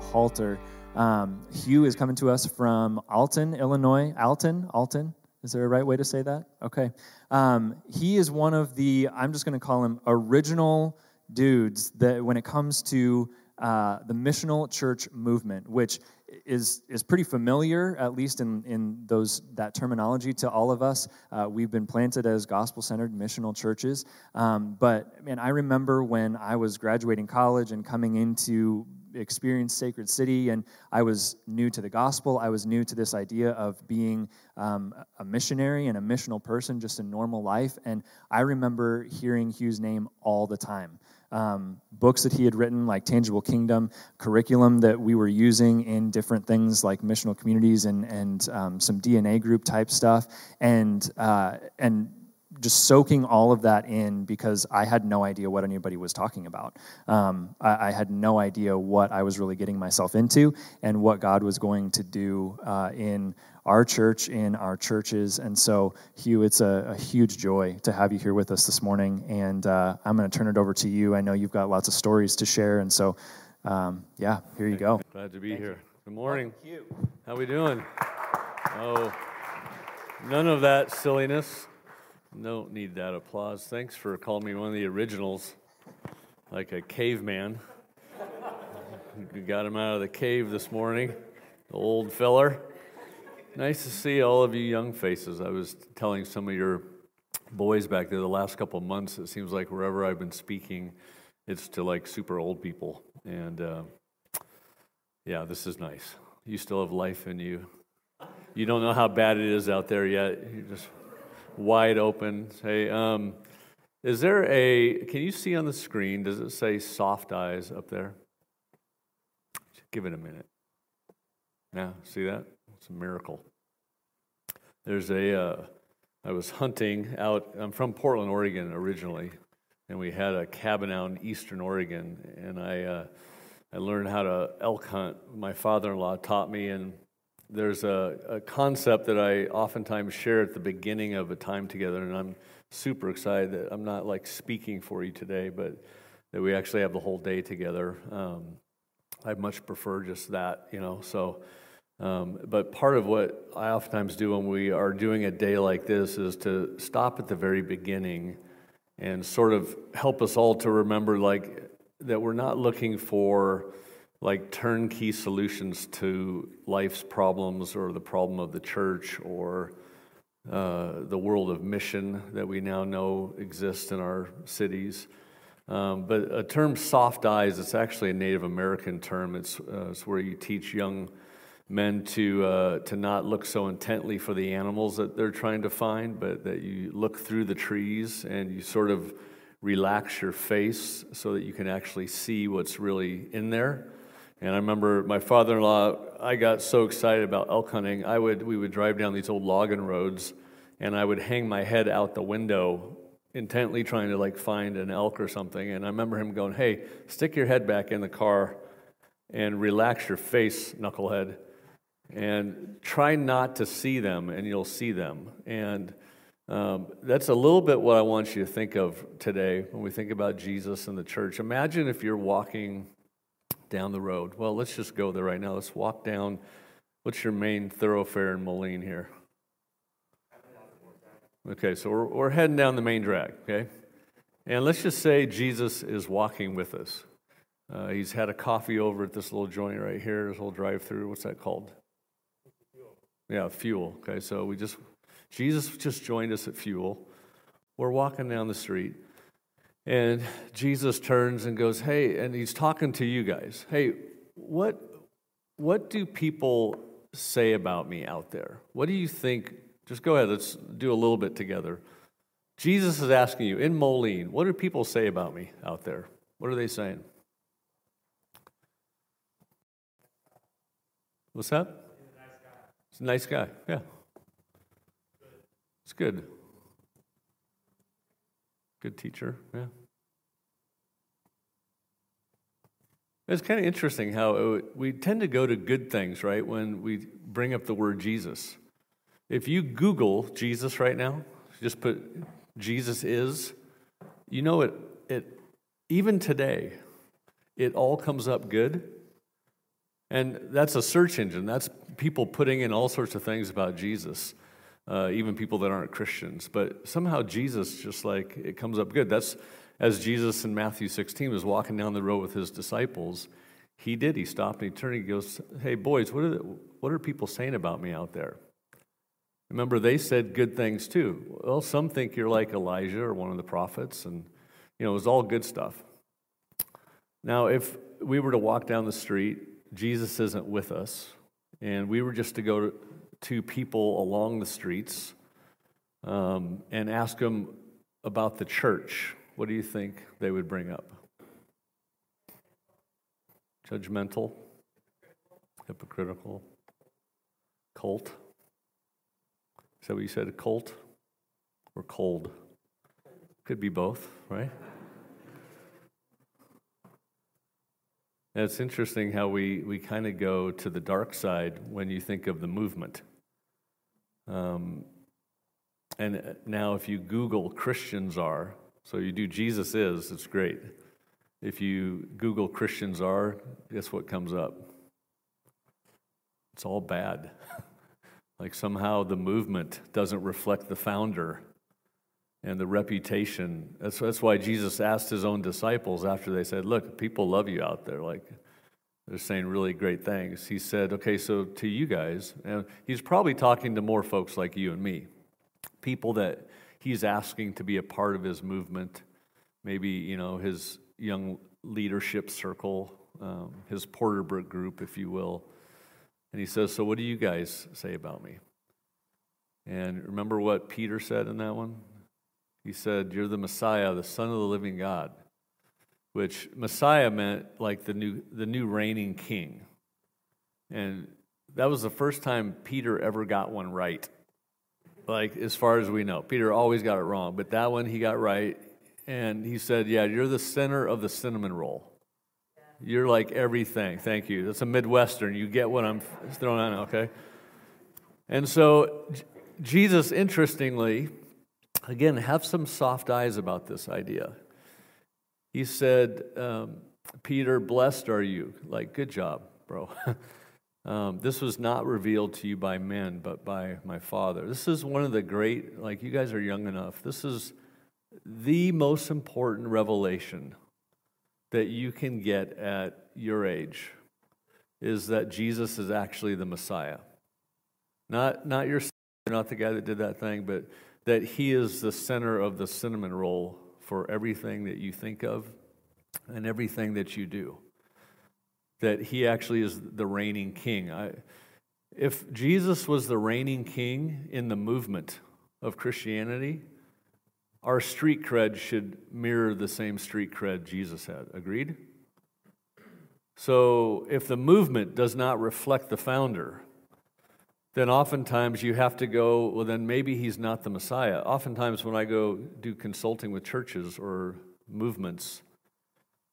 Halter. Um, Hugh is coming to us from Alton, Illinois. Alton, Alton. Is there a right way to say that? Okay. Um, he is one of the, I'm just going to call him original dudes that when it comes to uh, the missional church movement, which is is pretty familiar, at least in in those that terminology to all of us. Uh, we've been planted as gospel centered missional churches, um, but man, I remember when I was graduating college and coming into experience Sacred City, and I was new to the gospel. I was new to this idea of being um, a missionary and a missional person just in normal life. And I remember hearing Hugh's name all the time um, books that he had written, like Tangible Kingdom, curriculum that we were using in different things like missional communities and, and um, some DNA group type stuff, and, uh, and just soaking all of that in because I had no idea what anybody was talking about. Um, I, I, had no idea what I was really getting myself into and what God was going to do uh, in our church, in our churches. And so, Hugh, it's a, a huge joy to have you here with us this morning. And uh, I'm going to turn it over to you. I know you've got lots of stories to share. And so, um, yeah, here you go. Glad to be Thank here. You. Good morning. How we doing? Oh, none of that silliness. No need that applause. Thanks for calling me one of the originals, like a caveman. You got him out of the cave this morning, the old feller. Nice to see all of you young faces. I was telling some of your boys back there the last couple months, it seems like wherever I've been speaking, it's to like super old people. And uh, yeah, this is nice. You still have life in you. You don't know how bad it is out there yet. You're just wide open. Say, um, is there a, can you see on the screen, does it say soft eyes up there? Give it a minute. Now, see that? It's a miracle. There's a. Uh, I was hunting out, I'm from Portland, Oregon originally, and we had a cabin out in eastern Oregon, and I, uh, I learned how to elk hunt. My father in law taught me, and there's a, a concept that I oftentimes share at the beginning of a time together, and I'm super excited that I'm not like speaking for you today, but that we actually have the whole day together. Um, I much prefer just that, you know, so. Um, but part of what I oftentimes do when we are doing a day like this is to stop at the very beginning and sort of help us all to remember like that we're not looking for like turnkey solutions to life's problems or the problem of the church or uh, the world of mission that we now know exists in our cities. Um, but a term soft eyes, it's actually a Native American term. It's, uh, it's where you teach young men to, uh, to not look so intently for the animals that they're trying to find, but that you look through the trees and you sort of relax your face so that you can actually see what's really in there. And I remember my father-in-law, I got so excited about elk hunting. I would, we would drive down these old logging roads and I would hang my head out the window intently trying to like find an elk or something. And I remember him going, hey, stick your head back in the car and relax your face, knucklehead and try not to see them, and you'll see them. And um, that's a little bit what I want you to think of today when we think about Jesus and the church. Imagine if you're walking down the road. Well, let's just go there right now. Let's walk down. What's your main thoroughfare in Moline here? Okay, so we're, we're heading down the main drag, okay? And let's just say Jesus is walking with us. Uh, he's had a coffee over at this little joint right here, this little drive through. What's that called? Yeah, fuel. Okay, so we just, Jesus just joined us at fuel. We're walking down the street, and Jesus turns and goes, Hey, and he's talking to you guys. Hey, what, what do people say about me out there? What do you think? Just go ahead, let's do a little bit together. Jesus is asking you in Moline, what do people say about me out there? What are they saying? What's that? He's a nice guy. Yeah. It's good. Good teacher. Yeah. It's kind of interesting how we tend to go to good things, right, when we bring up the word Jesus. If you Google Jesus right now, just put Jesus is, you know it, it even today, it all comes up good. And that's a search engine. That's people putting in all sorts of things about Jesus, uh, even people that aren't Christians. But somehow Jesus just like it comes up good. That's as Jesus in Matthew 16 was walking down the road with his disciples. He did. He stopped and he turned and he goes, Hey, boys, what are, what are people saying about me out there? Remember, they said good things too. Well, some think you're like Elijah or one of the prophets, and you know, it was all good stuff. Now, if we were to walk down the street, Jesus isn't with us, and we were just to go to, to people along the streets um, and ask them about the church, what do you think they would bring up? Judgmental, hypocritical, cult. Is that what you said? A cult or cold? Could be both, right? It's interesting how we, we kind of go to the dark side when you think of the movement. Um, and now, if you Google Christians are, so you do Jesus is, it's great. If you Google Christians are, guess what comes up? It's all bad. like somehow the movement doesn't reflect the founder and the reputation. That's, that's why Jesus asked his own disciples after they said, Look, people love you out there. Like, they're saying really great things. He said, Okay, so to you guys, and he's probably talking to more folks like you and me, people that he's asking to be a part of his movement, maybe, you know, his young leadership circle, um, his Porterbrook group, if you will. And he says, So what do you guys say about me? And remember what Peter said in that one? He said, You're the Messiah, the Son of the living God, which Messiah meant like the new, the new reigning king. And that was the first time Peter ever got one right. Like, as far as we know, Peter always got it wrong, but that one he got right. And he said, Yeah, you're the center of the cinnamon roll. You're like everything. Thank you. That's a Midwestern. You get what I'm throwing on, okay? And so, Jesus, interestingly, again, have some soft eyes about this idea. He said, um, Peter, blessed are you. Like, good job, bro. um, this was not revealed to you by men, but by my Father. This is one of the great, like, you guys are young enough. This is the most important revelation that you can get at your age is that Jesus is actually the Messiah. Not, not your, not the guy that did that thing, but that He is the center of the cinnamon roll for everything that you think of and everything that you do. That He actually is the reigning king. I, if Jesus was the reigning king in the movement of Christianity, our street cred should mirror the same street cred Jesus had. Agreed? So if the movement does not reflect the founder, then oftentimes you have to go, well, then maybe he's not the Messiah. Oftentimes, when I go do consulting with churches or movements,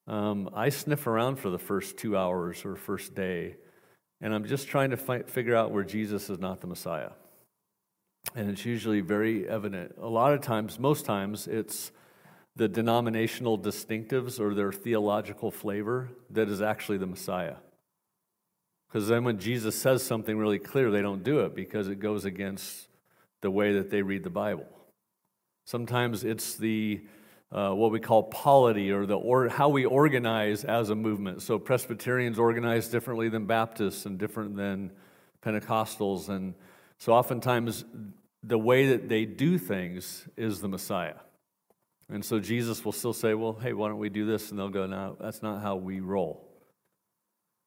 um, I sniff around for the first two hours or first day, and I'm just trying to fi- figure out where Jesus is not the Messiah. And it's usually very evident. A lot of times, most times, it's the denominational distinctives or their theological flavor that is actually the Messiah. Because then when Jesus says something really clear, they don't do it because it goes against the way that they read the Bible. Sometimes it's the uh, what we call polity or the or how we organize as a movement. So Presbyterians organize differently than Baptists and different than Pentecostals, and so oftentimes the way that they do things is the Messiah. And so Jesus will still say, "Well, hey, why don't we do this?" And they'll go, "No, that's not how we roll."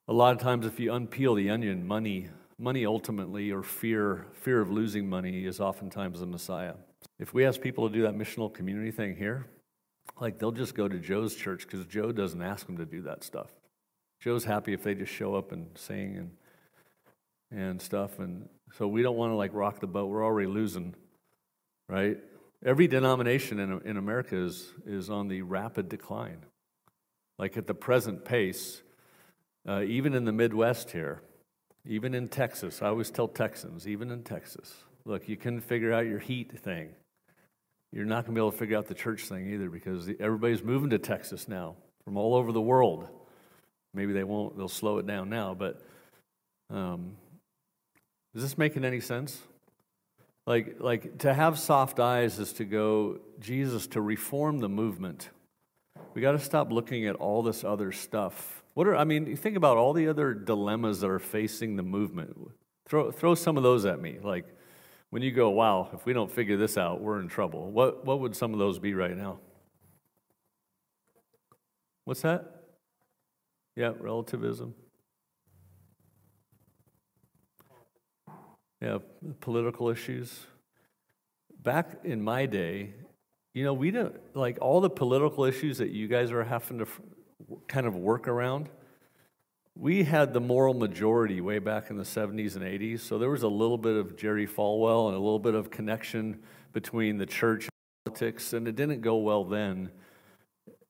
A lot of times, if you unpeel the onion, money, money ultimately, or fear, fear of losing money, is oftentimes the Messiah. If we ask people to do that missional community thing here, like they'll just go to Joe's church because Joe doesn't ask them to do that stuff. Joe's happy if they just show up and sing and and stuff. And so we don't want to like rock the boat. We're already losing, right? Every denomination in, in America is, is on the rapid decline. Like at the present pace, uh, even in the Midwest here, even in Texas, I always tell Texans, even in Texas, look, you can figure out your heat thing. You're not going to be able to figure out the church thing either because everybody's moving to Texas now from all over the world. Maybe they won't, they'll slow it down now, but um, is this making any sense? Like, like to have soft eyes is to go, Jesus, to reform the movement. We got to stop looking at all this other stuff. What are, I mean, you think about all the other dilemmas that are facing the movement. Throw, throw some of those at me. Like, when you go, wow, if we don't figure this out, we're in trouble. What, what would some of those be right now? What's that? Yeah, relativism. Yeah, political issues. Back in my day, you know, we don't like all the political issues that you guys are having to kind of work around. We had the moral majority way back in the 70s and 80s, so there was a little bit of Jerry Falwell and a little bit of connection between the church and politics, and it didn't go well then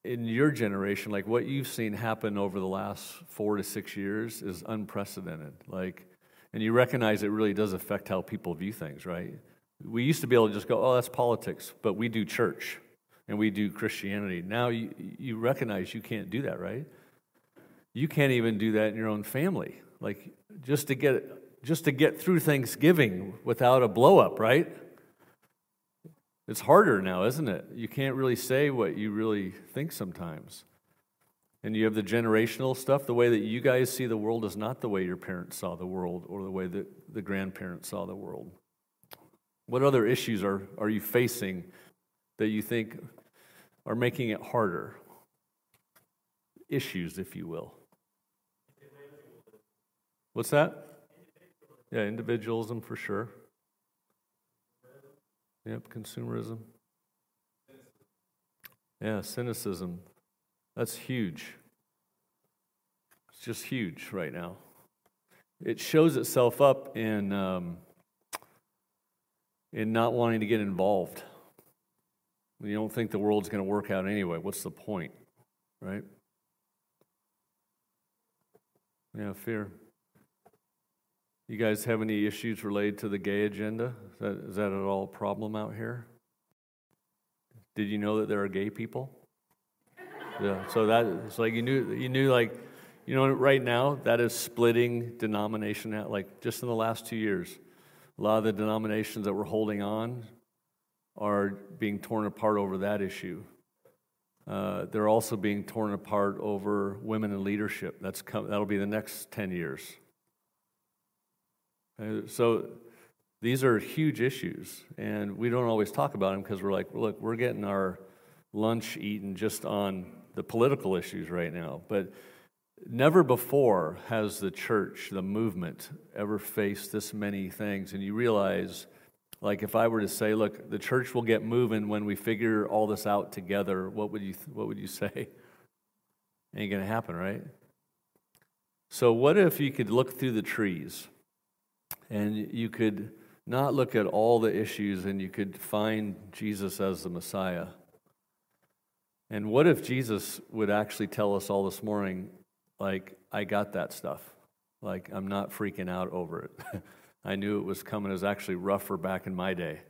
in your generation, like what you've seen happen over the last four to six years is unprecedented. Like, and you recognize it really does affect how people view things, right? We used to be able to just go, oh, that's politics, but we do church and we do Christianity. Now you, you recognize you can't do that, right? You can't even do that in your own family. Like, just to get, just to get through Thanksgiving without a blow up, right? It's harder now, isn't it? You can't really say what you really think sometimes. And you have the generational stuff. The way that you guys see the world is not the way your parents saw the world or the way that the grandparents saw the world. What other issues are, are you facing that you think are making it harder? Issues, if you will. What's that? Yeah, individualism for sure. Yep, consumerism. Yeah, cynicism. That's huge. It's just huge right now. It shows itself up in um, in not wanting to get involved. You don't think the world's going to work out anyway. What's the point, right? Yeah, fear. You guys have any issues related to the gay agenda? Is that, is that at all a problem out here? Did you know that there are gay people? Yeah. So that it's like you knew you knew like you know right now that is splitting denomination out like just in the last two years. A lot of the denominations that we're holding on are being torn apart over that issue. Uh, they're also being torn apart over women in leadership. That's come, that'll be the next 10 years. Uh, so these are huge issues, and we don't always talk about them because we're like, look, we're getting our lunch eaten just on the political issues right now. But never before has the church, the movement, ever faced this many things. And you realize, like, if I were to say, look, the church will get moving when we figure all this out together, what would you, what would you say? Ain't gonna happen, right? So, what if you could look through the trees? and you could not look at all the issues and you could find Jesus as the Messiah. And what if Jesus would actually tell us all this morning, like, I got that stuff? Like, I'm not freaking out over it. I knew it was coming. It was actually rougher back in my day.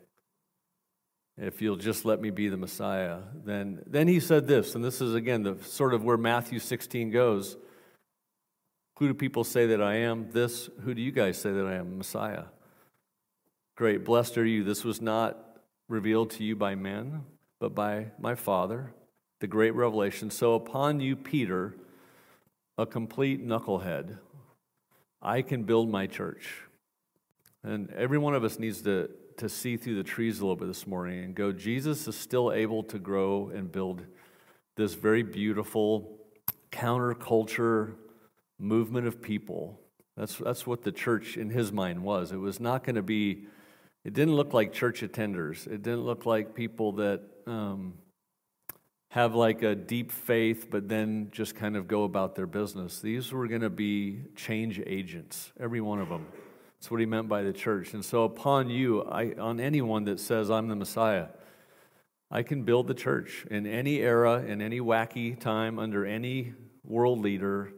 If you'll just let me be the Messiah, then then he said this, and this is again the sort of where Matthew 16 goes. Who do people say that I am? This. Who do you guys say that I am? Messiah. Great. Blessed are you. This was not revealed to you by men, but by my Father. The great revelation. So upon you, Peter, a complete knucklehead, I can build my church. And every one of us needs to, to see through the trees a little bit this morning and go, Jesus is still able to grow and build this very beautiful counterculture movement of people. That's, that's what the church in his mind was. It was not going to be, it didn't look like church attenders. It didn't look like people that um, have like a deep faith, but then just kind of go about their business. These were going to be change agents, every one of them. That's what he meant by the church. And so, upon you, I, on anyone that says, I'm the Messiah, I can build the church in any era, in any wacky time, under any world leader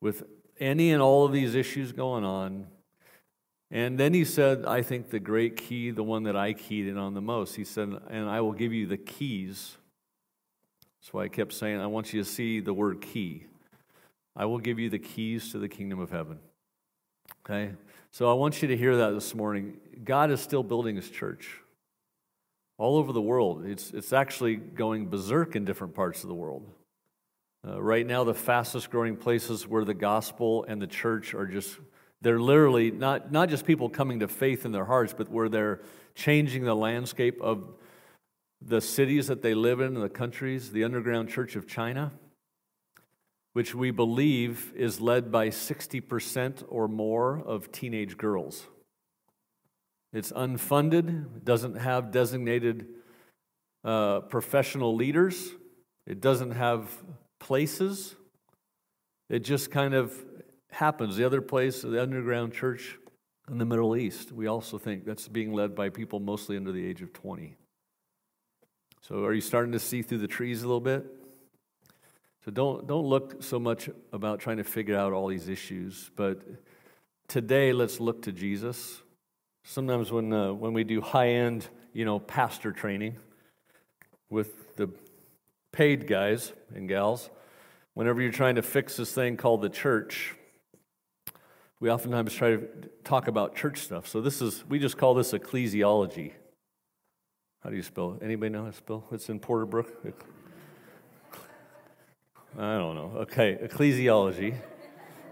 with any and all of these issues going on. And then he said, I think the great key, the one that I keyed in on the most, he said, and I will give you the keys. That's why I kept saying, I want you to see the word key. I will give you the keys to the kingdom of heaven. Okay? So I want you to hear that this morning. God is still building his church all over the world. It's, it's actually going berserk in different parts of the world. Uh, right now, the fastest growing places where the gospel and the church are just, they're literally not, not just people coming to faith in their hearts, but where they're changing the landscape of the cities that they live in, the countries, the underground church of China, which we believe is led by 60% or more of teenage girls. It's unfunded, doesn't have designated uh, professional leaders, it doesn't have places. It just kind of happens. The other place, the underground church in the Middle East, we also think that's being led by people mostly under the age of 20. So are you starting to see through the trees a little bit? So don't, don't look so much about trying to figure out all these issues, but today let's look to Jesus. Sometimes when, uh, when we do high end, you know, pastor training with the paid guys and gals, whenever you're trying to fix this thing called the church, we oftentimes try to talk about church stuff. So this is, we just call this ecclesiology. How do you spell it? Anybody know how to spell? It's in Porterbrook. I don't know. Okay, ecclesiology.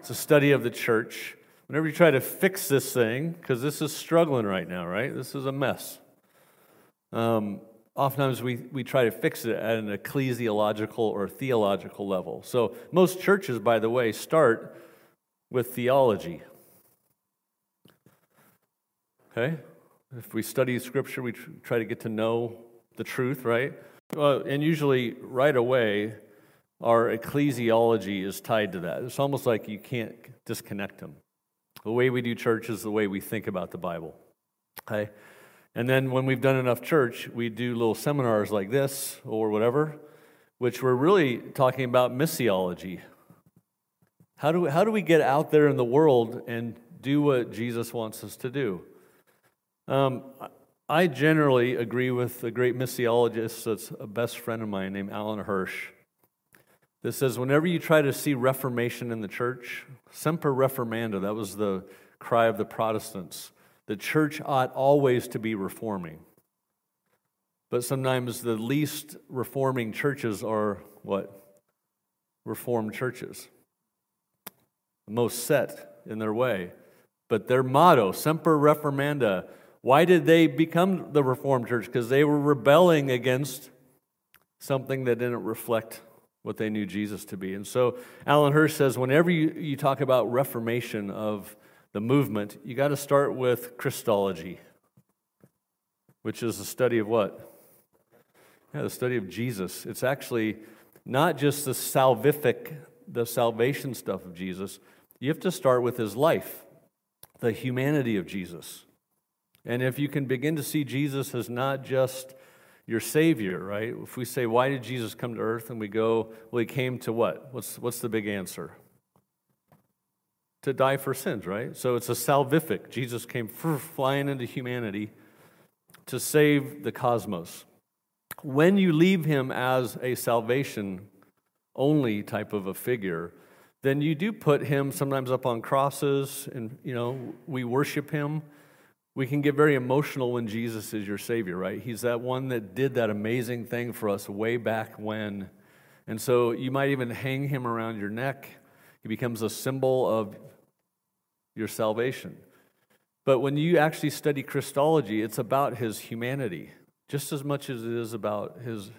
It's a study of the church. Whenever you try to fix this thing, because this is struggling right now, right? This is a mess. Um, oftentimes we, we try to fix it at an ecclesiological or theological level. So most churches, by the way, start with theology. Okay? If we study scripture, we try to get to know the truth, right? Well, and usually right away, our ecclesiology is tied to that. It's almost like you can't disconnect them. The way we do church is the way we think about the Bible. Okay? And then when we've done enough church, we do little seminars like this or whatever, which we're really talking about missiology. How do, we, how do we get out there in the world and do what Jesus wants us to do? Um, I generally agree with a great missiologist that's a best friend of mine named Alan Hirsch. That says, whenever you try to see reformation in the church, semper reformanda, that was the cry of the Protestants. The church ought always to be reforming. But sometimes the least reforming churches are what? Reformed churches. The most set in their way. But their motto, Semper Reformanda, why did they become the Reformed church? Because they were rebelling against something that didn't reflect what they knew Jesus to be. And so Alan Hirsch says whenever you, you talk about reformation of the movement, you got to start with Christology, which is the study of what? Yeah, the study of Jesus. It's actually not just the salvific, the salvation stuff of Jesus. You have to start with his life, the humanity of Jesus. And if you can begin to see Jesus as not just your Savior, right? If we say, why did Jesus come to earth? And we go, well, he came to what? What's, what's the big answer? to die for sins, right? So it's a salvific. Jesus came flying into humanity to save the cosmos. When you leave him as a salvation only type of a figure, then you do put him sometimes up on crosses and you know we worship him we can get very emotional when jesus is your savior right he's that one that did that amazing thing for us way back when and so you might even hang him around your neck he becomes a symbol of your salvation. But when you actually study Christology, it's about his humanity, just as much as it is about his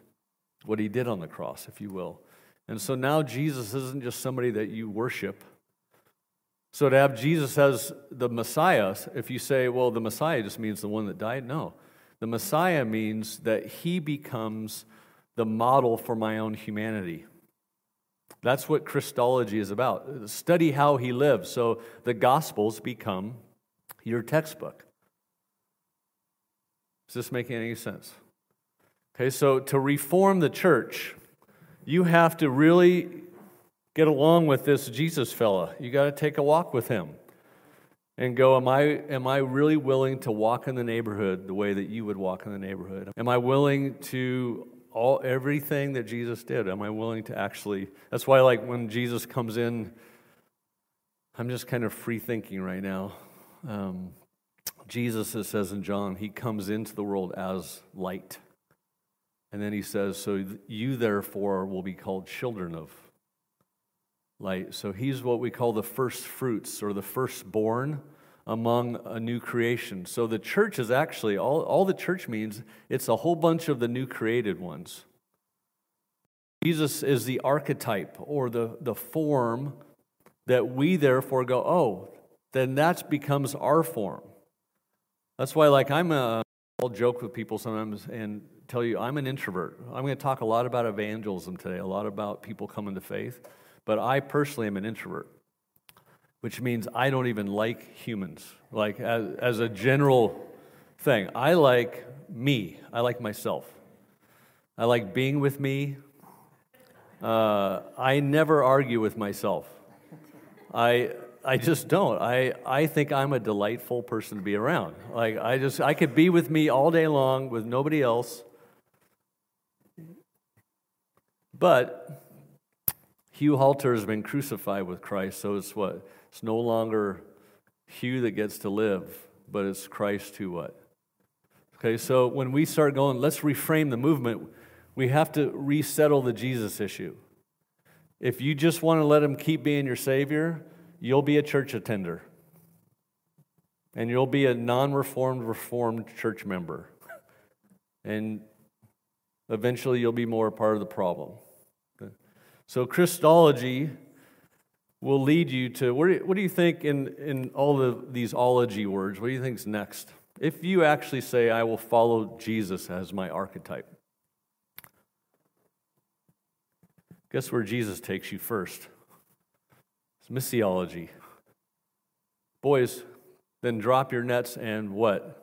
what he did on the cross, if you will. And so now Jesus isn't just somebody that you worship. So to have Jesus as the Messiah, if you say, well, the Messiah just means the one that died, no. The Messiah means that he becomes the model for my own humanity. That's what Christology is about. Study how he lived. So the Gospels become your textbook. Is this making any sense? Okay, so to reform the church, you have to really get along with this Jesus fella. You got to take a walk with him and go, am I, am I really willing to walk in the neighborhood the way that you would walk in the neighborhood? Am I willing to all everything that Jesus did, am I willing to actually? That's why, like, when Jesus comes in, I'm just kind of free thinking right now. Um, Jesus, it says in John, he comes into the world as light. And then he says, So you therefore will be called children of light. So he's what we call the first fruits or the firstborn among a new creation. So the church is actually, all, all the church means, it's a whole bunch of the new created ones. Jesus is the archetype or the, the form that we therefore go, oh, then that becomes our form. That's why, like, I'm a, I'll joke with people sometimes and tell you I'm an introvert. I'm going to talk a lot about evangelism today, a lot about people coming to faith, but I personally am an introvert, which means I don't even like humans, like as, as a general thing. I like me, I like myself. I like being with me. Uh, I never argue with myself. I, I just don't. I, I think I'm a delightful person to be around. Like I just I could be with me all day long with nobody else. But Hugh Halter has been crucified with Christ, so it's what? It's no longer Hugh that gets to live, but it's Christ who what? Okay, so when we start going, let's reframe the movement, we have to resettle the Jesus issue. If you just want to let him keep being your Savior, you'll be a church attender. And you'll be a non reformed, reformed church member. And eventually you'll be more a part of the problem. So, Christology will lead you to what do you, what do you think in, in all of these ology words? What do you think's next? If you actually say, I will follow Jesus as my archetype, guess where Jesus takes you first? It's missiology. Boys, then drop your nets and what?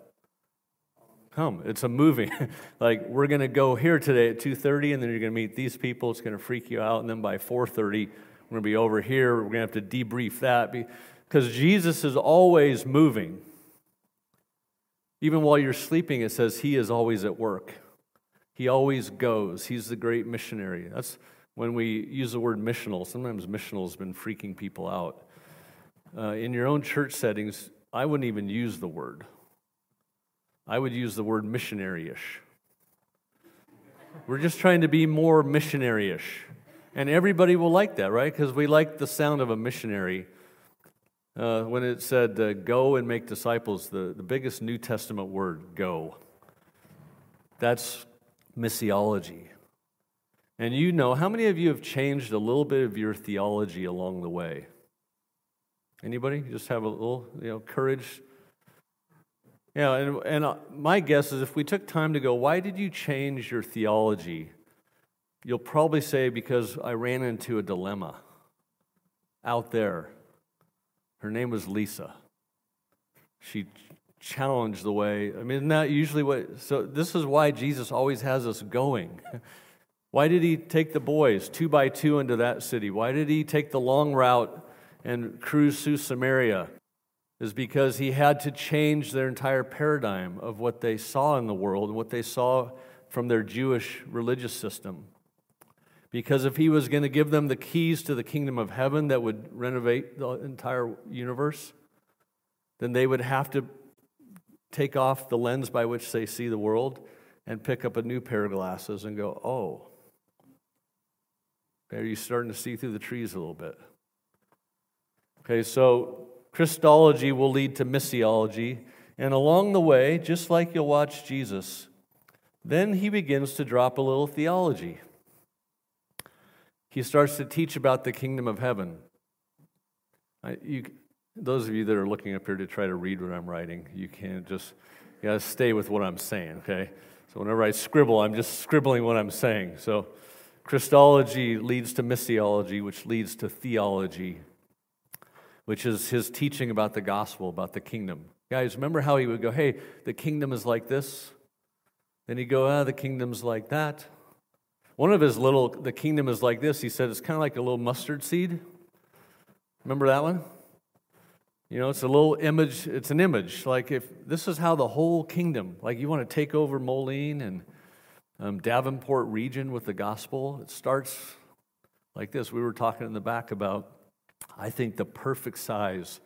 Come. It's a movie. like we're going to go here today at 2:30 and then you're going to meet these people. It's going to freak you out and then by 4:30 we're going to be over here. We're going to have to debrief that because Jesus is always moving. Even while you're sleeping it says he is always at work. He always goes. He's the great missionary. That's when we use the word missional. Sometimes missional has been freaking people out. Uh, in your own church settings, I wouldn't even use the word. I would use the word missionary ish. We're just trying to be more missionary ish. And everybody will like that, right? Because we like the sound of a missionary. Uh, when it said, uh, go and make disciples, the, the biggest New Testament word, go. That's missiology. And you know, how many of you have changed a little bit of your theology along the way? Anybody? Just have a little, you know, courage yeah, and, and uh, my guess is if we took time to go, why did you change your theology? You'll probably say, because I ran into a dilemma out there. Her name was Lisa. She challenged the way. I mean, not usually what. So, this is why Jesus always has us going. Why did he take the boys two by two into that city? Why did he take the long route and cruise through Samaria? Is because he had to change their entire paradigm of what they saw in the world and what they saw from their Jewish religious system. Because if he was going to give them the keys to the kingdom of heaven that would renovate the entire universe, then they would have to take off the lens by which they see the world and pick up a new pair of glasses and go, oh, are you starting to see through the trees a little bit? Okay, so Christology will lead to missiology. And along the way, just like you'll watch Jesus, then he begins to drop a little theology. He starts to teach about the kingdom of heaven. I, you, those of you that are looking up here to try to read what I'm writing, you can't just, you gotta stay with what I'm saying, okay? So whenever I scribble, I'm just scribbling what I'm saying. So Christology leads to missiology, which leads to theology, which is his teaching about the gospel, about the kingdom. Guys, remember how he would go, hey, the kingdom is like this? Then he'd go, ah, the kingdom's like that. One of his little, the kingdom is like this, he said it's kind of like a little mustard seed. Remember that one? You know, it's a little image, it's an image. Like if this is how the whole kingdom, like you want to take over Moline and Um, Davenport region with the gospel, it starts like this. We were talking in the back about, I think the perfect size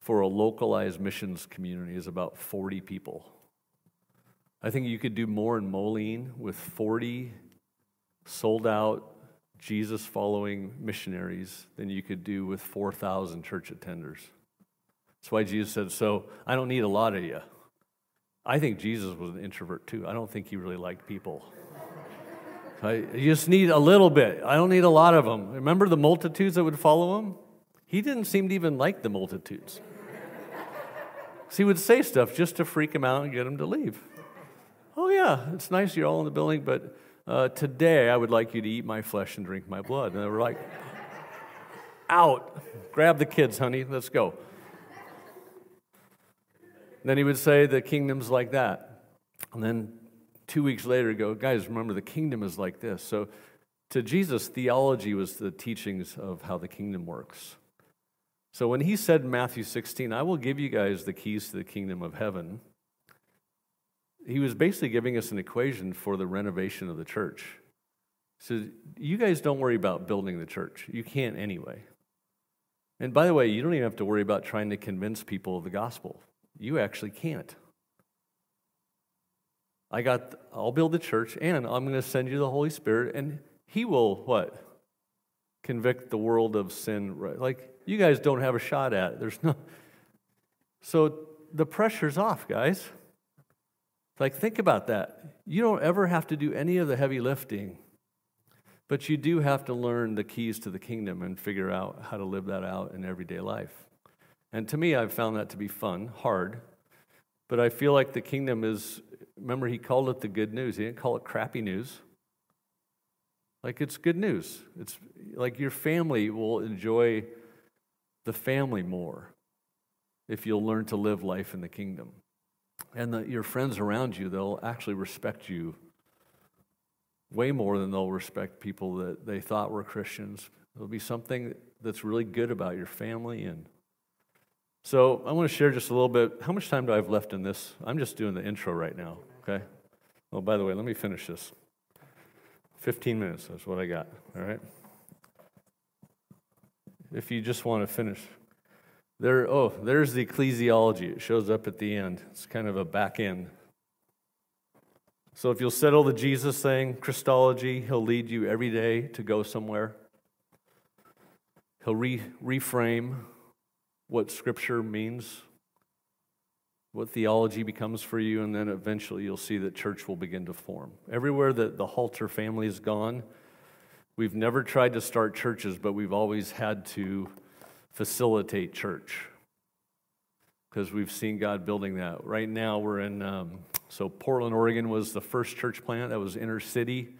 for a localized missions community is about 40 people. I think you could do more in Moline with 40 sold out, Jesus following missionaries than you could do with 4,000 church attenders. That's why Jesus said, So I don't need a lot of you. I think Jesus was an introvert too. I don't think he really liked people. I just need a little bit. I don't need a lot of them. Remember the multitudes that would follow him? He didn't seem to even like the multitudes. so he would say stuff just to freak him out and get him to leave. Oh, yeah, it's nice you're all in the building, but uh, today I would like you to eat my flesh and drink my blood. And they were like, out. Grab the kids, honey. Let's go. Then he would say, the kingdom's like that. And then two weeks later, go, guys, remember the kingdom is like this. So to Jesus, theology was the teachings of how the kingdom works. So when he said in Matthew 16, I will give you guys the keys to the kingdom of heaven, he was basically giving us an equation for the renovation of the church. Said, You guys don't worry about building the church. You can't anyway. And by the way, you don't even have to worry about trying to convince people of the gospel. You actually can't. I got, I'll build the church and I'm going to send you the Holy Spirit and He will what? Convict the world of sin. Right? Like, you guys don't have a shot at it. There's no. So the pressure's off, guys. Like, think about that. You don't ever have to do any of the heavy lifting, but you do have to learn the keys to the kingdom and figure out how to live that out in everyday life. And to me, I've found that to be fun, hard, but I feel like the kingdom is, remember, he called it the good news. He didn't call it crappy news. Like, it's good news. It's like your family will enjoy the family more if you'll learn to live life in the kingdom and the, your friends around you, they'll actually respect you way more than they'll respect people that they thought were Christians. There'll be something that's really good about your family. And so I want to share just a little bit. How much time do I have left in this? I'm just doing the intro right now, okay? Oh, by the way, let me finish this. 15 minutes, that's what I got, all right? If you just want to finish. There, oh, there's the ecclesiology. It shows up at the end. It's kind of a back end. So if you'll settle the Jesus thing, Christology, he'll lead you every day to go somewhere. He'll re- reframe what Scripture means, what theology becomes for you, and then eventually you'll see that church will begin to form. Everywhere that the Halter family has gone, we've never tried to start churches, but we've always had to facilitate church because we've seen God building that. Right now, we're in, um, so Portland, Oregon was the first church plant that was inner city.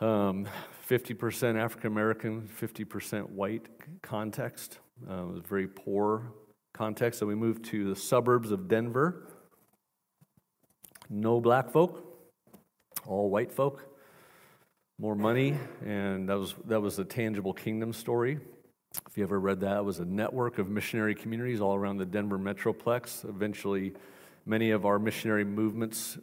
Um, 50% African American, 50% white context. Uh, it was very poor context. So we moved to the suburbs of Denver. No black folk, all white folk. More money, and that was that was the tangible kingdom story. If you ever read that, it was a network of missionary communities all around the Denver Metroplex. Eventually, many of our missionary movements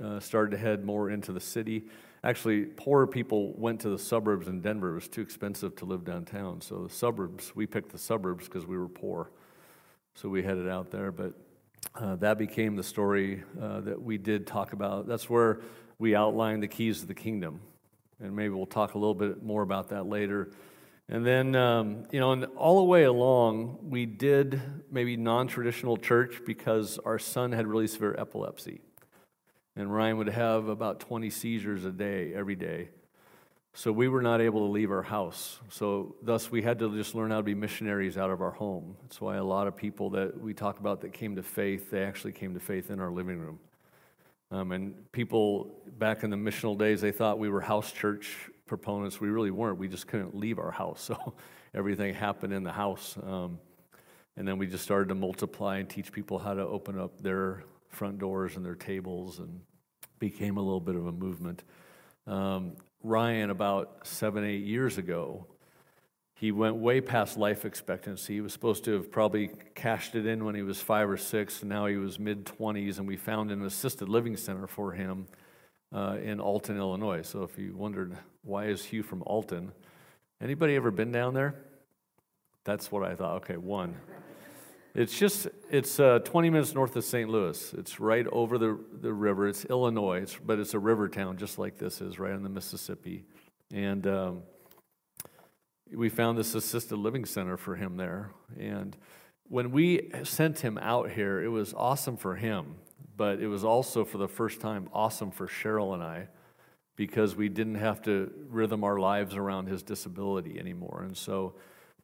uh, started to head more into the city. Actually, poorer people went to the suburbs in Denver. It was too expensive to live downtown. So, the suburbs, we picked the suburbs because we were poor. So, we headed out there. But uh, that became the story uh, that we did talk about. That's where we outlined the keys of the kingdom. And maybe we'll talk a little bit more about that later. And then, um, you know, and all the way along, we did maybe non traditional church because our son had really severe epilepsy. And Ryan would have about 20 seizures a day, every day. So we were not able to leave our house. So, thus, we had to just learn how to be missionaries out of our home. That's why a lot of people that we talk about that came to faith, they actually came to faith in our living room. Um, and people back in the missional days, they thought we were house church proponents. We really weren't. We just couldn't leave our house. So everything happened in the house. Um, and then we just started to multiply and teach people how to open up their front doors and their tables and became a little bit of a movement. Um, Ryan, about seven, eight years ago, he went way past life expectancy. He was supposed to have probably cashed it in when he was five or six, and now he was mid 20s, and we found an assisted living center for him uh, in Alton, Illinois. So if you wondered why is Hugh from Alton, anybody ever been down there? That's what I thought. Okay, one. It's just it's uh, 20 minutes north of St. Louis. It's right over the, the river. It's Illinois, it's, but it's a river town just like this is, right on the Mississippi. And um, we found this assisted living center for him there. And when we sent him out here, it was awesome for him, but it was also for the first time awesome for Cheryl and I because we didn't have to rhythm our lives around his disability anymore. And so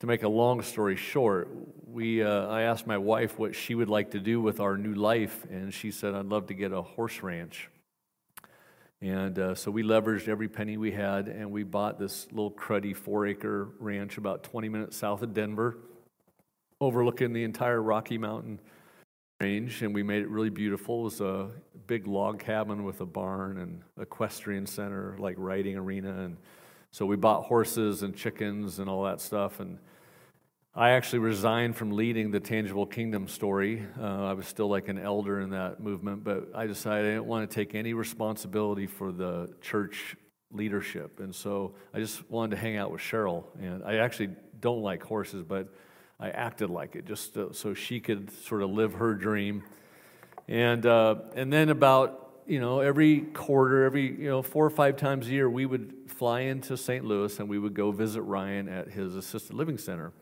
to make a long story short, we, uh, I asked my wife what she would like to do with our new life, and she said, I'd love to get a horse ranch. And uh, so we leveraged every penny we had, and we bought this little cruddy four acre ranch about 20 minutes south of Denver, overlooking the entire Rocky Mountain range, and we made it really beautiful. It was a big log cabin with a barn and equestrian center, like riding arena, and so we bought horses and chickens and all that stuff. And I actually resigned from leading the Tangible Kingdom story. Uh, I was still like an elder in that movement, but I decided I didn't want to take any responsibility for the church leadership. And so I just wanted to hang out with Cheryl. And I actually don't like horses, but I acted like it just so she could sort of live her dream. And, uh, and then about you know, every quarter, every, you know, four or five times a year, we would fly into St. Louis and we would go visit Ryan at his assisted living center.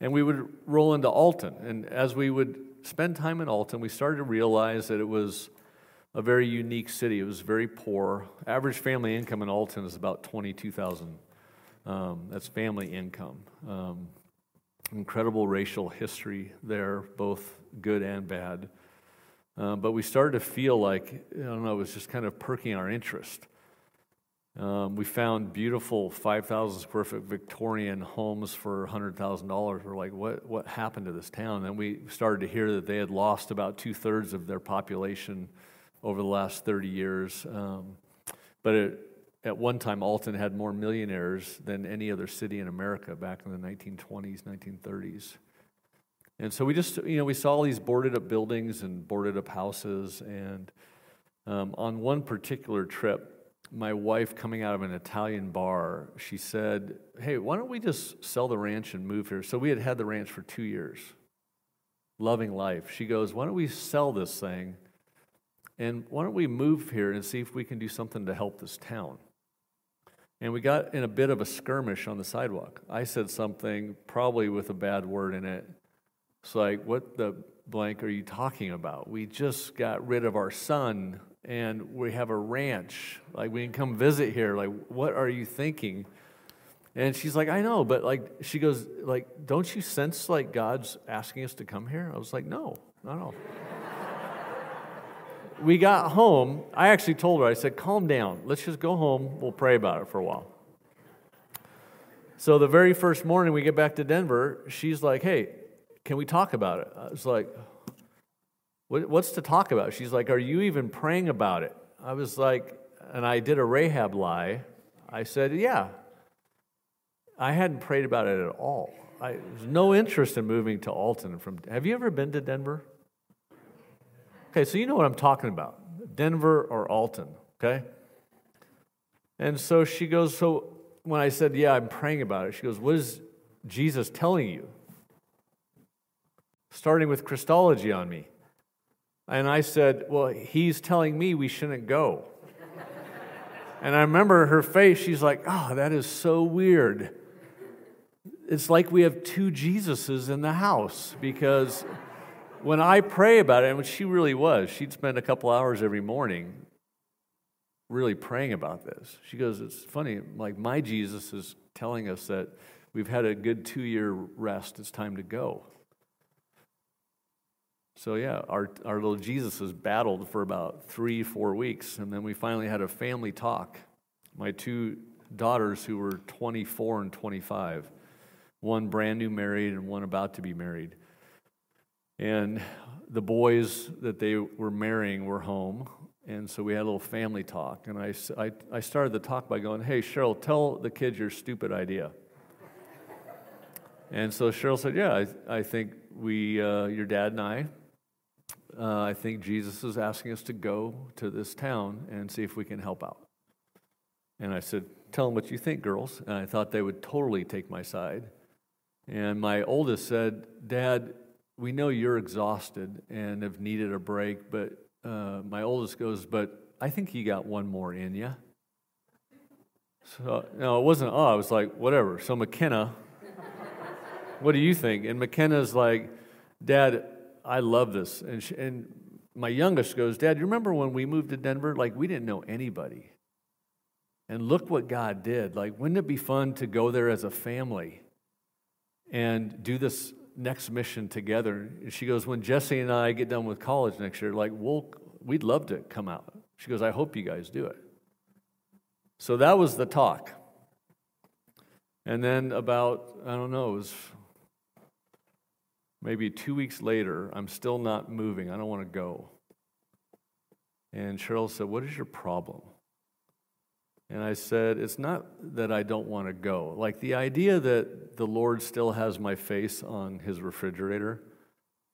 And we would roll into Alton. And as we would spend time in Alton, we started to realize that it was a very unique city. It was very poor. Average family income in Alton is about 22,000. Um, that's family income. Um, incredible racial history there, both good and bad. Uh, but we started to feel like, I don't know, it was just kind of perking our interest. Um, we found beautiful 5,000 square foot Victorian homes for $100,000. We're like, what, what happened to this town? And we started to hear that they had lost about two thirds of their population over the last 30 years. Um, but it, at one time, Alton had more millionaires than any other city in America back in the 1920s, 1930s. And so we just, you know, we saw all these boarded up buildings and boarded up houses. And um, on one particular trip, my wife, coming out of an Italian bar, she said, Hey, why don't we just sell the ranch and move here? So we had had the ranch for two years, loving life. She goes, Why don't we sell this thing? And why don't we move here and see if we can do something to help this town? And we got in a bit of a skirmish on the sidewalk. I said something, probably with a bad word in it. It's like, what the blank are you talking about? We just got rid of our son and we have a ranch. Like, we can come visit here. Like, what are you thinking? And she's like, I know, but like, she goes, like, don't you sense like God's asking us to come here? I was like, no, not at all. we got home. I actually told her, I said, calm down. Let's just go home. We'll pray about it for a while. So the very first morning we get back to Denver, she's like, hey, can we talk about it? I was like, What's to talk about? She's like, Are you even praying about it? I was like, and I did a Rahab lie. I said, Yeah. I hadn't prayed about it at all. I was no interest in moving to Alton from Have you ever been to Denver? Okay, so you know what I'm talking about. Denver or Alton, okay? And so she goes, So when I said, Yeah, I'm praying about it, she goes, What is Jesus telling you? Starting with Christology on me. And I said, Well, he's telling me we shouldn't go. and I remember her face, she's like, Oh, that is so weird. It's like we have two Jesuses in the house because when I pray about it, and she really was, she'd spend a couple hours every morning really praying about this. She goes, It's funny, like my Jesus is telling us that we've had a good two year rest, it's time to go. So, yeah, our, our little Jesus has battled for about three, four weeks. And then we finally had a family talk. My two daughters, who were 24 and 25, one brand new married and one about to be married. And the boys that they were marrying were home. And so we had a little family talk. And I, I, I started the talk by going, Hey, Cheryl, tell the kids your stupid idea. and so Cheryl said, Yeah, I, I think we, uh, your dad and I, uh, I think Jesus is asking us to go to this town and see if we can help out. And I said, Tell them what you think, girls. And I thought they would totally take my side. And my oldest said, Dad, we know you're exhausted and have needed a break, but uh, my oldest goes, But I think you got one more in you. So, no, it wasn't, oh, I was like, whatever. So McKenna, what do you think? And McKenna's like, Dad, I love this. And, she, and my youngest goes, Dad, you remember when we moved to Denver? Like, we didn't know anybody. And look what God did. Like, wouldn't it be fun to go there as a family and do this next mission together? And she goes, When Jesse and I get done with college next year, like, we'll, we'd love to come out. She goes, I hope you guys do it. So that was the talk. And then about, I don't know, it was maybe two weeks later, I'm still not moving. I don't want to go. And Cheryl said, What is your problem? And I said, It's not that I don't want to go. Like the idea that the Lord still has my face on his refrigerator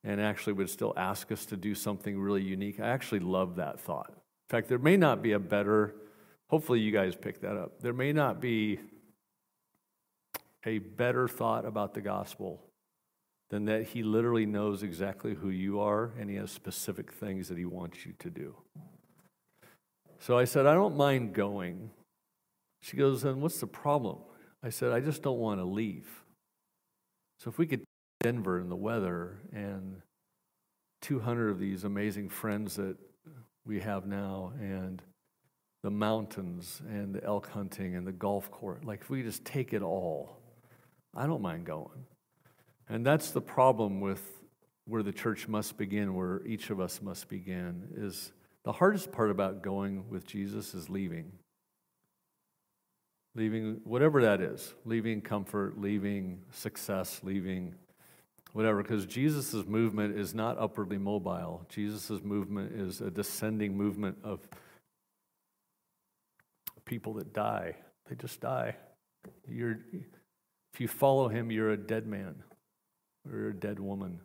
and actually would still ask us to do something really unique, I actually love that thought. In fact, there may not be a better, hopefully you guys pick that up. There may not be a better thought about the gospel than that he literally knows exactly who you are and he has specific things that he wants you to do. So I said, I don't mind going. She goes, Then what's the problem? I said, I just don't want to leave. So if we could Denver and the weather and 200 of these amazing friends that we have now and the mountains and the elk hunting and the golf court, like if we just take it all, I don't mind going. And that's the problem with where the church must begin, where each of us must begin, is the hardest part about going with Jesus is leaving. Leaving whatever that is, leaving comfort, leaving success, leaving whatever, because Jesus' movement is not upwardly mobile. Jesus' movement is a descending movement of people that die. They just die. You're, if you follow him, you're a dead man or a dead woman.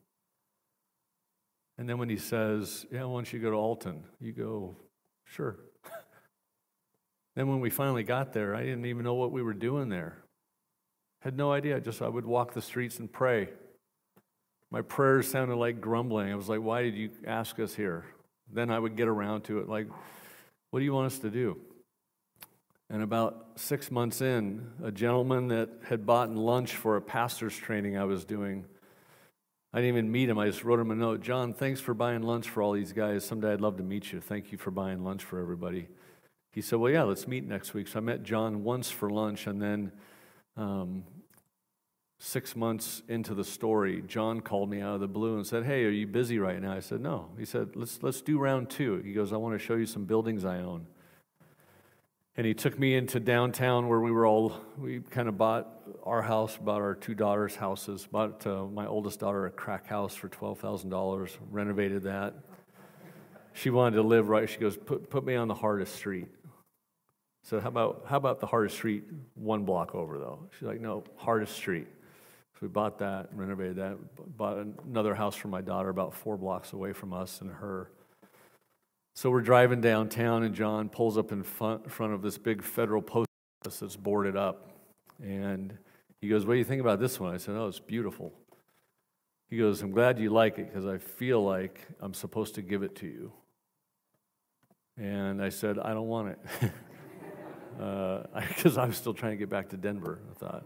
And then when he says, Yeah, why don't you go to Alton? You go, Sure. then when we finally got there, I didn't even know what we were doing there. Had no idea. Just I would walk the streets and pray. My prayers sounded like grumbling. I was like, Why did you ask us here? Then I would get around to it, like, What do you want us to do? And about six months in, a gentleman that had bought lunch for a pastor's training I was doing I didn't even meet him. I just wrote him a note. John, thanks for buying lunch for all these guys. Someday I'd love to meet you. Thank you for buying lunch for everybody. He said, Well, yeah, let's meet next week. So I met John once for lunch, and then um, six months into the story, John called me out of the blue and said, Hey, are you busy right now? I said, No. He said, Let's, let's do round two. He goes, I want to show you some buildings I own. And he took me into downtown where we were all, we kind of bought our house, bought our two daughters' houses, bought uh, my oldest daughter a crack house for $12,000, renovated that. She wanted to live right. She goes, put, put me on the hardest street. So how about, how about the hardest street one block over, though? She's like, no, hardest street. So we bought that, renovated that, bought another house for my daughter about four blocks away from us and her. So we're driving downtown, and John pulls up in front, of this big federal post office that's boarded up. And he goes, What do you think about this one? I said, Oh, it's beautiful. He goes, I'm glad you like it because I feel like I'm supposed to give it to you. And I said, I don't want it. Because uh, I'm still trying to get back to Denver, I thought.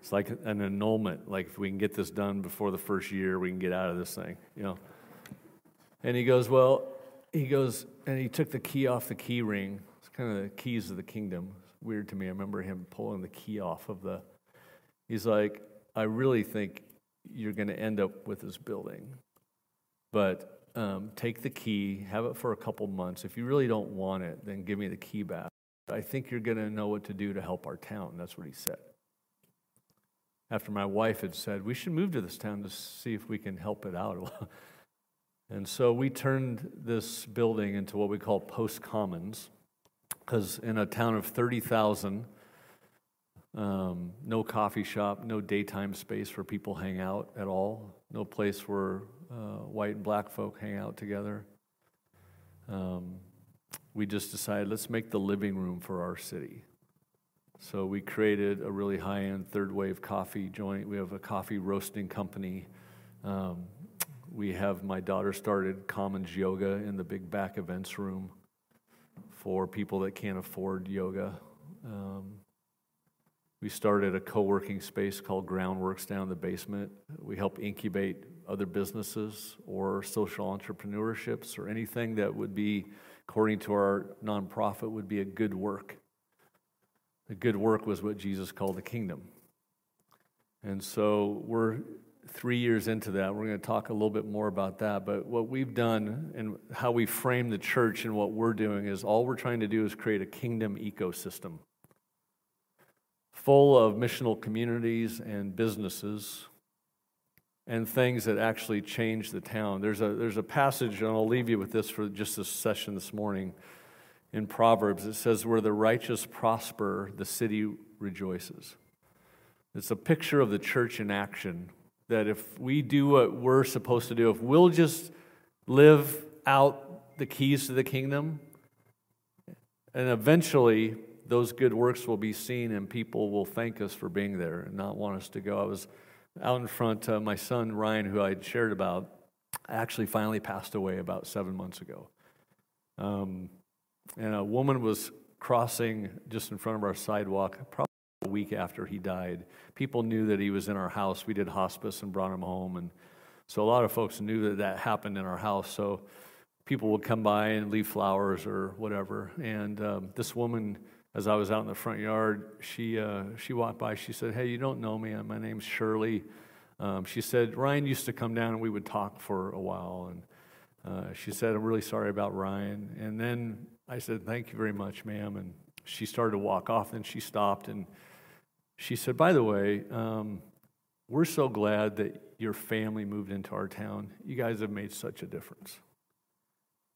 It's like an annulment. Like, if we can get this done before the first year, we can get out of this thing, you know. And he goes, Well, he goes and he took the key off the key ring. It's kind of the keys of the kingdom. It's weird to me. I remember him pulling the key off of the. He's like, I really think you're going to end up with this building, but um, take the key, have it for a couple months. If you really don't want it, then give me the key back. I think you're going to know what to do to help our town. That's what he said. After my wife had said, we should move to this town to see if we can help it out. And so we turned this building into what we call post commons, because in a town of 30,000, um, no coffee shop, no daytime space where people hang out at all, no place where uh, white and black folk hang out together. Um, we just decided let's make the living room for our city. So we created a really high end third wave coffee joint. We have a coffee roasting company. Um, we have my daughter started Commons Yoga in the big back events room for people that can't afford yoga. Um, we started a co working space called Groundworks down in the basement. We help incubate other businesses or social entrepreneurships or anything that would be, according to our nonprofit, would be a good work. The good work was what Jesus called the kingdom. And so we're three years into that. We're going to talk a little bit more about that. But what we've done and how we frame the church and what we're doing is all we're trying to do is create a kingdom ecosystem full of missional communities and businesses and things that actually change the town. There's a, there's a passage, and I'll leave you with this for just this session this morning in Proverbs. It says, Where the righteous prosper, the city rejoices. It's a picture of the church in action that if we do what we're supposed to do, if we'll just live out the keys to the kingdom, and eventually those good works will be seen and people will thank us for being there and not want us to go. I was out in front, uh, my son Ryan, who I'd shared about, actually finally passed away about seven months ago. Um, and a woman was crossing just in front of our sidewalk, probably week after he died. People knew that he was in our house. We did hospice and brought him home. And so a lot of folks knew that that happened in our house. So people would come by and leave flowers or whatever. And um, this woman, as I was out in the front yard, she, uh, she walked by. She said, Hey, you don't know me. My name's Shirley. Um, she said, Ryan used to come down and we would talk for a while. And uh, she said, I'm really sorry about Ryan. And then I said, Thank you very much, ma'am. And she started to walk off. Then she stopped and she said, By the way, um, we're so glad that your family moved into our town. You guys have made such a difference.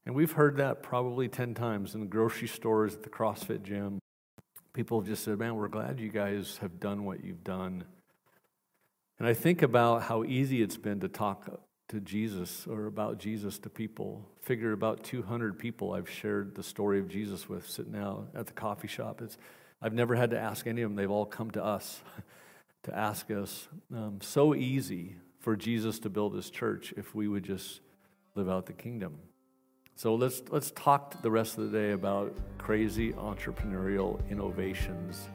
And we've heard that probably 10 times in the grocery stores, at the CrossFit gym. People have just said, Man, we're glad you guys have done what you've done. And I think about how easy it's been to talk to Jesus or about Jesus to people. Figure about 200 people I've shared the story of Jesus with sitting out at the coffee shop. It's, I've never had to ask any of them, they've all come to us to ask us. Um, so easy for Jesus to build his church if we would just live out the kingdom. So let's, let's talk the rest of the day about crazy entrepreneurial innovations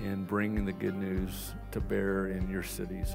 and bringing the good news to bear in your cities.